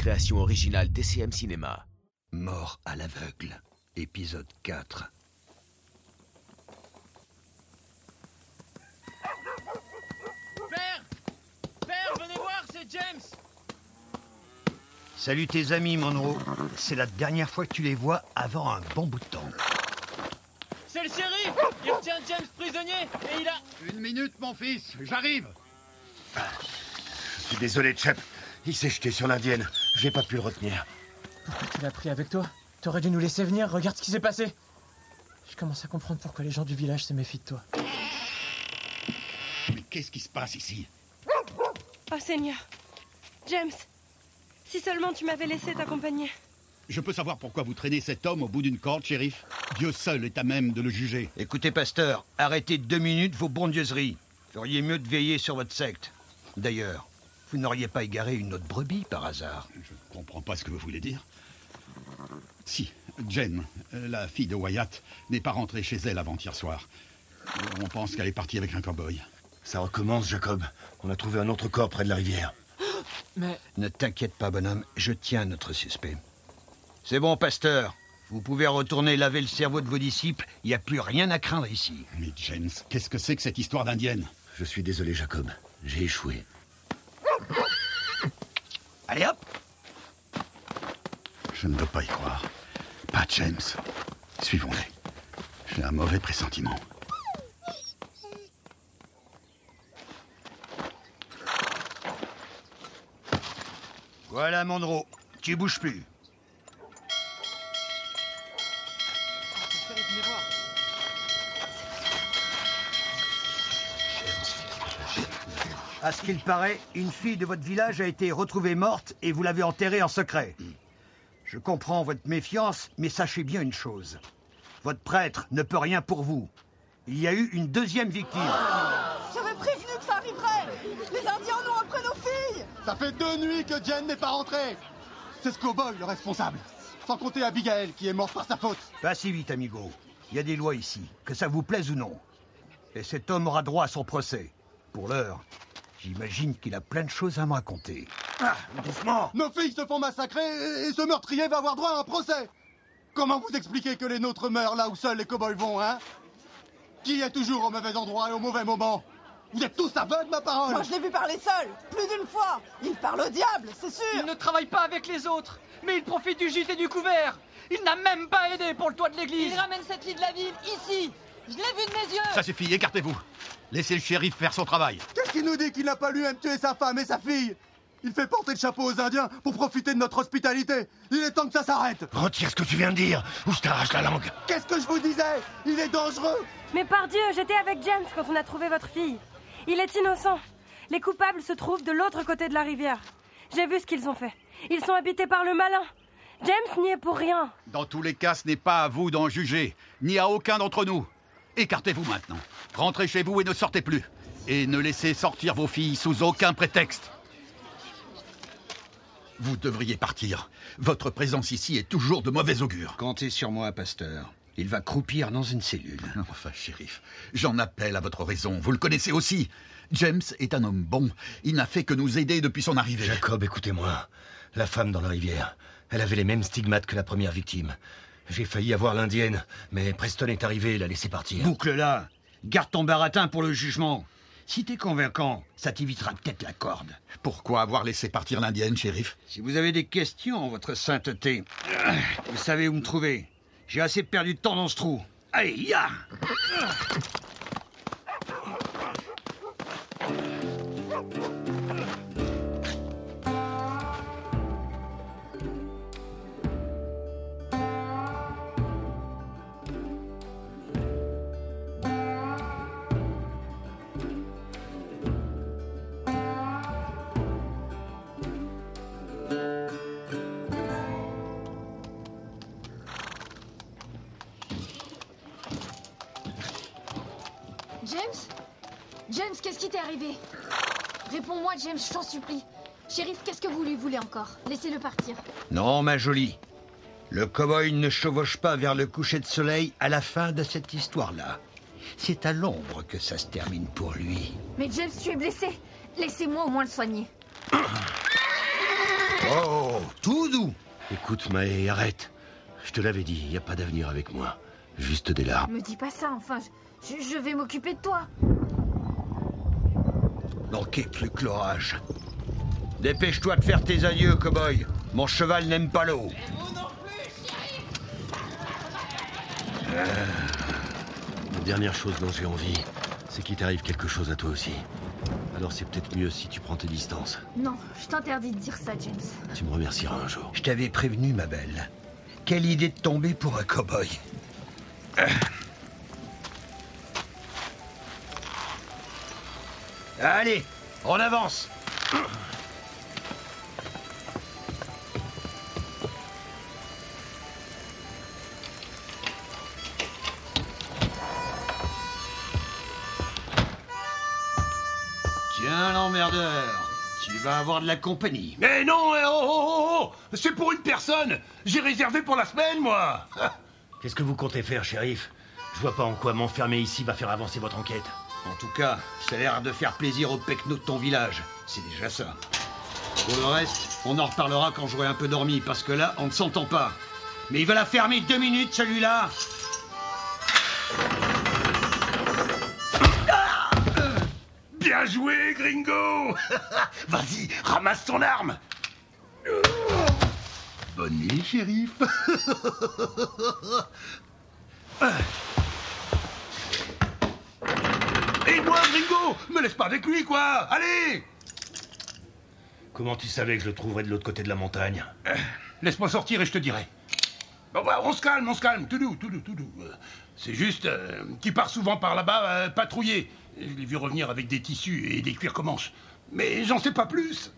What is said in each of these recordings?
création originale TCM Cinéma. Mort à l'aveugle, épisode 4. Père Père, venez voir, c'est James Salut tes amis, Monroe. C'est la dernière fois que tu les vois avant un bon bout de temps. C'est le shérif Il retient James prisonnier et il a... Une minute, mon fils, j'arrive. Je suis désolé, Chep. Il s'est jeté sur l'indienne. J'ai pas pu le retenir. Pourquoi tu l'as pris avec toi? T'aurais dû nous laisser venir, regarde ce qui s'est passé Je commence à comprendre pourquoi les gens du village se méfient de toi. Mais qu'est-ce qui se passe ici? Oh Seigneur James Si seulement tu m'avais laissé t'accompagner. Je peux savoir pourquoi vous traînez cet homme au bout d'une corde, shérif? Dieu seul est à même de le juger. Écoutez, pasteur, arrêtez deux minutes vos bondieuseries. Feriez mieux de veiller sur votre secte. D'ailleurs, vous n'auriez pas égaré une autre brebis par hasard? Je ne comprends pas ce que vous voulez dire. Si, Jen, euh, la fille de Wyatt, n'est pas rentrée chez elle avant-hier soir. On pense qu'elle est partie avec un cow-boy. Ça recommence, Jacob. On a trouvé un autre corps près de la rivière. Mais... Ne t'inquiète pas, bonhomme, je tiens notre suspect. C'est bon, pasteur. Vous pouvez retourner laver le cerveau de vos disciples. Il n'y a plus rien à craindre ici. Mais James, qu'est-ce que c'est que cette histoire d'indienne? Je suis désolé, Jacob. J'ai échoué. Allez hop Je ne veux pas y croire. Pas James. Suivons-les. J'ai un mauvais pressentiment. Voilà, Monroe. Tu bouges plus. À ce qu'il paraît, une fille de votre village a été retrouvée morte et vous l'avez enterrée en secret. Je comprends votre méfiance, mais sachez bien une chose. Votre prêtre ne peut rien pour vous. Il y a eu une deuxième victime. J'avais prévenu que ça arriverait Les Indiens en ont après nos filles Ça fait deux nuits que Jen n'est pas rentrée C'est ce cowboy le responsable Sans compter Abigail qui est morte par sa faute Pas si vite, amigo. Il y a des lois ici, que ça vous plaise ou non. Et cet homme aura droit à son procès. Pour l'heure, j'imagine qu'il a plein de choses à me raconter. Ah, doucement. Nos filles se font massacrer et et ce meurtrier va avoir droit à un procès. Comment vous expliquez que les nôtres meurent là où seuls les cowboys vont, hein? Qui est toujours au mauvais endroit et au mauvais moment? Vous êtes tous aveugles, ma parole. Moi je l'ai vu parler seul, plus d'une fois. Il parle au diable, c'est sûr. Il ne travaille pas avec les autres, mais il profite du gîte et du couvert. Il n'a même pas aidé pour le toit de l'église. Il ramène cette fille de la ville, ici. Je l'ai vue de mes yeux. Ça suffit, écartez-vous. Laissez le shérif faire son travail. Qu'est-ce qui nous dit qu'il n'a pas lui-même tué sa femme et sa fille? Il fait porter le chapeau aux Indiens pour profiter de notre hospitalité Il est temps que ça s'arrête Retire ce que tu viens de dire, ou je t'arrache la langue. Qu'est-ce que je vous disais? Il est dangereux Mais par Dieu, j'étais avec James quand on a trouvé votre fille. Il est innocent. Les coupables se trouvent de l'autre côté de la rivière. J'ai vu ce qu'ils ont fait. Ils sont habités par le malin. James n'y est pour rien. Dans tous les cas, ce n'est pas à vous d'en juger, ni à aucun d'entre nous. Écartez-vous maintenant. Rentrez chez vous et ne sortez plus. Et ne laissez sortir vos filles sous aucun prétexte. Vous devriez partir. Votre présence ici est toujours de mauvais augure. Comptez sur moi, pasteur. Il va croupir dans une cellule. Enfin, shérif, j'en appelle à votre raison. Vous le connaissez aussi. James est un homme bon. Il n'a fait que nous aider depuis son arrivée. Jacob, écoutez-moi. La femme dans la rivière, elle avait les mêmes stigmates que la première victime. J'ai failli avoir l'indienne, mais Preston est arrivé et l'a laissé partir. Boucle-la. Garde ton baratin pour le jugement. Si t'es convaincant, ça t'évitera peut-être la corde. Pourquoi avoir laissé partir l'indienne, shérif? Si vous avez des questions, votre sainteté, vous savez où me trouver. J'ai assez perdu de temps dans ce trou. Allez, ya qui t'est arrivé Réponds-moi, James, je t'en supplie. Shérif, qu'est-ce que vous lui voulez encore Laissez-le partir. Non, ma jolie. Le cow-boy ne chevauche pas vers le coucher de soleil à la fin de cette histoire-là. C'est à l'ombre que ça se termine pour lui. Mais James, tu es blessé. Laissez-moi au moins le soigner. Oh, Écoute, Maë, arrête. Je te l'avais dit, il n'y a pas d'avenir avec moi. Juste des larmes. Me dis pas ça, enfin, je, je vais m'occuper de toi. Manquez plus que l'orage. Dépêche-toi de faire tes adieux, cow-boy. Mon cheval n'aime pas l'eau. La dernière chose dont j'ai envie, c'est qu'il t'arrive quelque chose à toi aussi. Alors c'est peut-être mieux si tu prends tes distances. Non, je t'interdis de dire ça, James. Tu me remercieras un jour. Je t'avais prévenu, ma belle. Quelle idée de tomber pour un cow-boy. Allez, on avance. Tiens, l'emmerdeur. Tu vas avoir de la compagnie. Mais non, eh, oh, oh, oh, oh C'est pour une personne J'ai réservé pour la semaine, moi Qu'est-ce que vous comptez faire, shérif? Je vois pas en quoi m'enfermer ici va faire avancer votre enquête. En tout cas, ça a l'air de faire plaisir aux pecnos de ton village. C'est déjà ça. Pour le reste, on en reparlera quand j'aurai un peu dormi, parce que là, on ne s'entend pas. Mais il va la fermer deux minutes, celui-là. Bien joué, gringo Vas-y, ramasse ton arme Bonne nuit, shérif. Moi, gringo Me laisse pas avec lui, quoi Allez Comment tu savais que je le trouverais de l'autre côté de la montagne Laisse-moi sortir et je te dirai. Bon, bah, on se calme, on se calme, tout doux, tout doux, tout doux. Euh, C'est juste euh, qu'il part souvent par là-bas euh, patrouiller. Je l'ai vu revenir avec des tissus et des cuirs comanches. Mais j'en sais pas plus.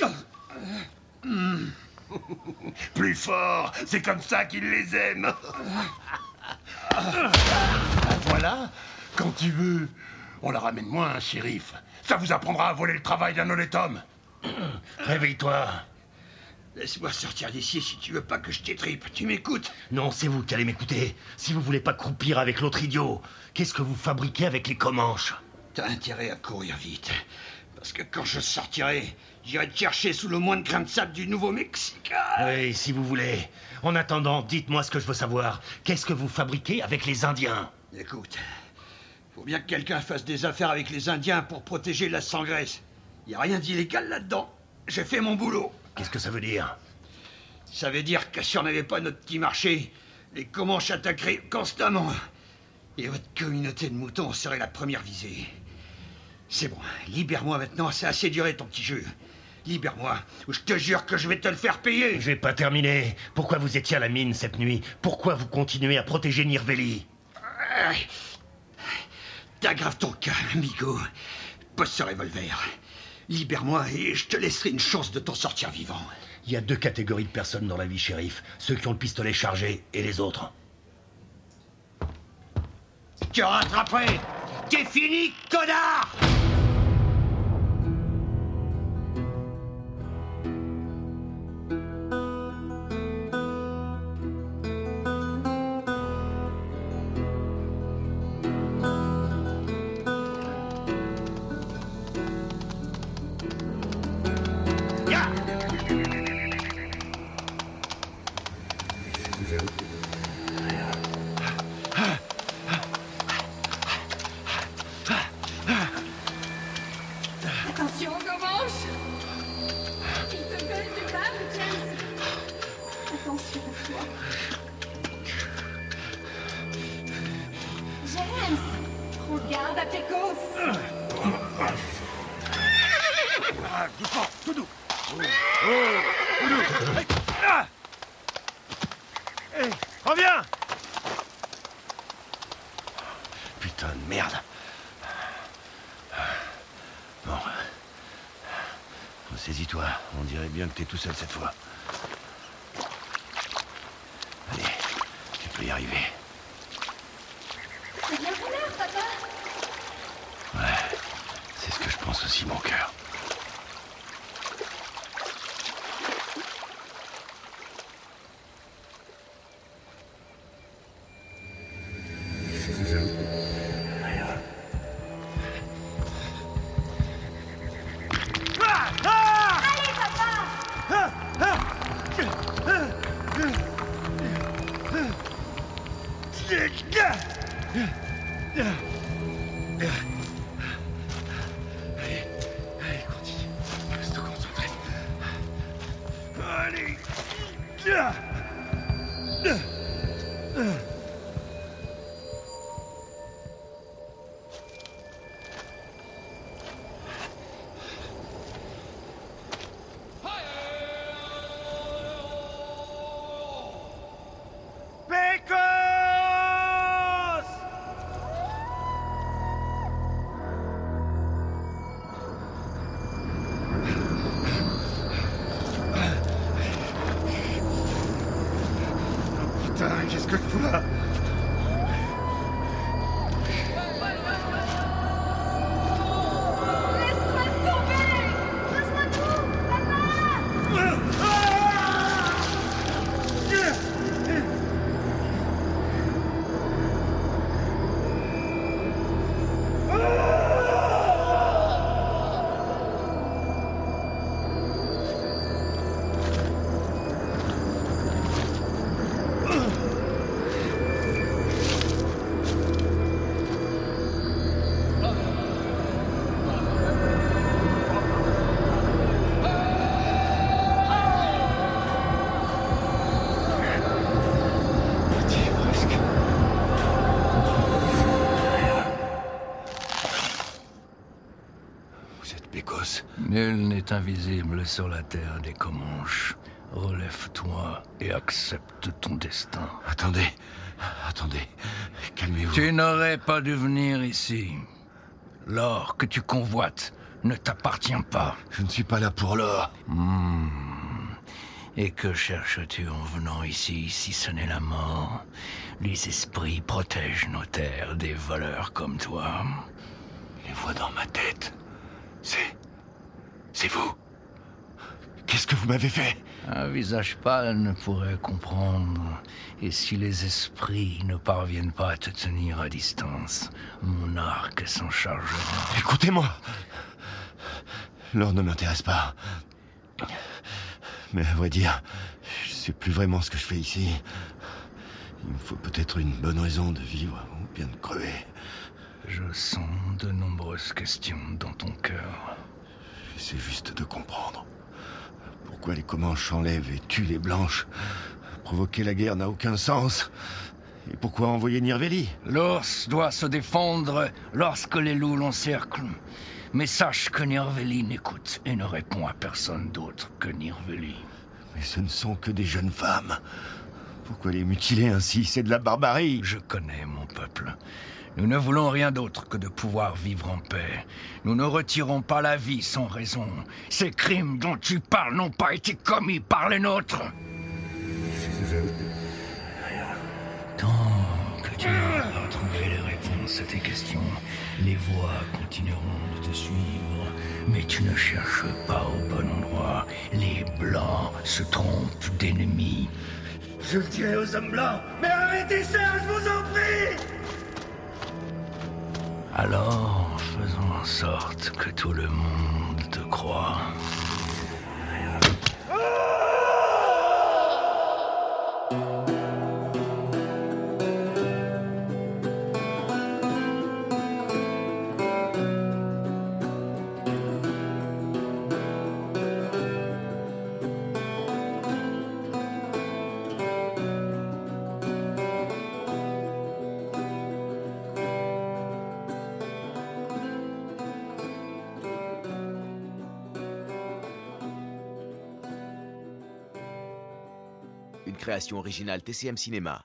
Plus fort C'est comme ça qu'il les aime Voilà, quand tu veux. On la ramène moins, shérif. Ça vous apprendra à voler le travail d'un honnête homme. Réveille-toi Laisse-moi sortir d'ici si tu veux pas que je t'étripe. Tu m'écoutes? Non, c'est vous qui allez m'écouter. Si vous voulez pas croupir avec l'autre idiot, qu'est-ce que vous fabriquez avec les Comanches? T'as intérêt à courir vite. Parce que quand je sortirai, j'irai te chercher sous le moindre grain de sable du Nouveau-Mexique. Oui, si vous voulez. En attendant, dites-moi ce que je veux savoir. Qu'est-ce que vous fabriquez avec les Indiens? Écoute, faut bien que quelqu'un fasse des affaires avec les Indiens pour protéger la sangresse. Y a rien d'illégal là-dedans. J'ai fait mon boulot. Qu'est-ce que ça veut dire? Ça veut dire que si on n'avait pas notre petit marché, les Comanches attaqueraient constamment. Et votre communauté de moutons serait la première visée. C'est bon, libère-moi maintenant, c'est assez duré ton petit jeu. Libère-moi, ou je te jure que je vais te le faire payer. J'ai pas terminé. Pourquoi vous étiez à la mine cette nuit? Pourquoi vous continuez à protéger Nirveli? Ah. T'aggraves ton cas, amigo. Pose ce revolver. Libère-moi et je te laisserai une chance de t'en sortir vivant. Il y a deux catégories de personnes dans la vie, shérif. Ceux qui ont le pistolet chargé et les autres. Tu rattraperai T'es fini, connard Attention, Comanche Il te veulent du mal, James. Attention à toi. James Regarde à tes causes Ah, doucement, tout doux. Reviens. Putain de merde. Saisis-toi. On dirait bien que t'es tout seul cette fois. Allez, tu peux y arriver. C'est bien ton heure, papa Ouais, c'est ce que je pense aussi, mon cœur. Putain, Nul n'est invisible sur la terre des Comanches. Relève-toi et accepte ton destin. Attendez, attendez, calmez-vous. Tu n'aurais pas dû venir ici. L'or que tu convoites ne t'appartient pas. Je ne suis pas là pour l'or. Hmm. Et que cherches-tu en venant ici si ce n'est la mort? Les esprits protègent nos terres des voleurs comme toi. Les voix dans ma tête. C'est. C'est vous Qu'est-ce que vous m'avez fait? Un visage pâle ne pourrait comprendre. Et si les esprits ne parviennent pas à te tenir à distance, mon arc s'en chargera. Écoutez-moi L'or ne m'intéresse pas. Mais à vrai dire, je sais plus vraiment ce que je fais ici. Il me faut peut-être une bonne raison de vivre ou bien de crever. Je sens de nombreuses questions dans ton cœur. J'essaie juste de comprendre. Pourquoi les Comanches enlèvent et tuent les Blanches Provoquer la guerre n'a aucun sens. Et pourquoi envoyer Nirveli? L'ours doit se défendre lorsque les loups l'encerclent. Mais sache que Nirveli n'écoute et ne répond à personne d'autre que Nirveli. Mais ce ne sont que des jeunes femmes. Pourquoi les mutiler ainsi? C'est de la barbarie. Je connais mon peuple. Nous ne voulons rien d'autre que de pouvoir vivre en paix. Nous ne retirons pas la vie sans raison. Ces crimes dont tu parles n'ont pas été commis par les nôtres. Tant que tu n'auras pas trouvé les réponses à tes questions, les voix continueront de te suivre. Mais tu ne cherches pas au bon endroit. Les blancs se trompent d'ennemis. Je le dirai aux hommes blancs. Mais arrêtez ça, je vous en prie Alors, faisons en sorte que tout le monde te croie. Création originale TCM Cinéma.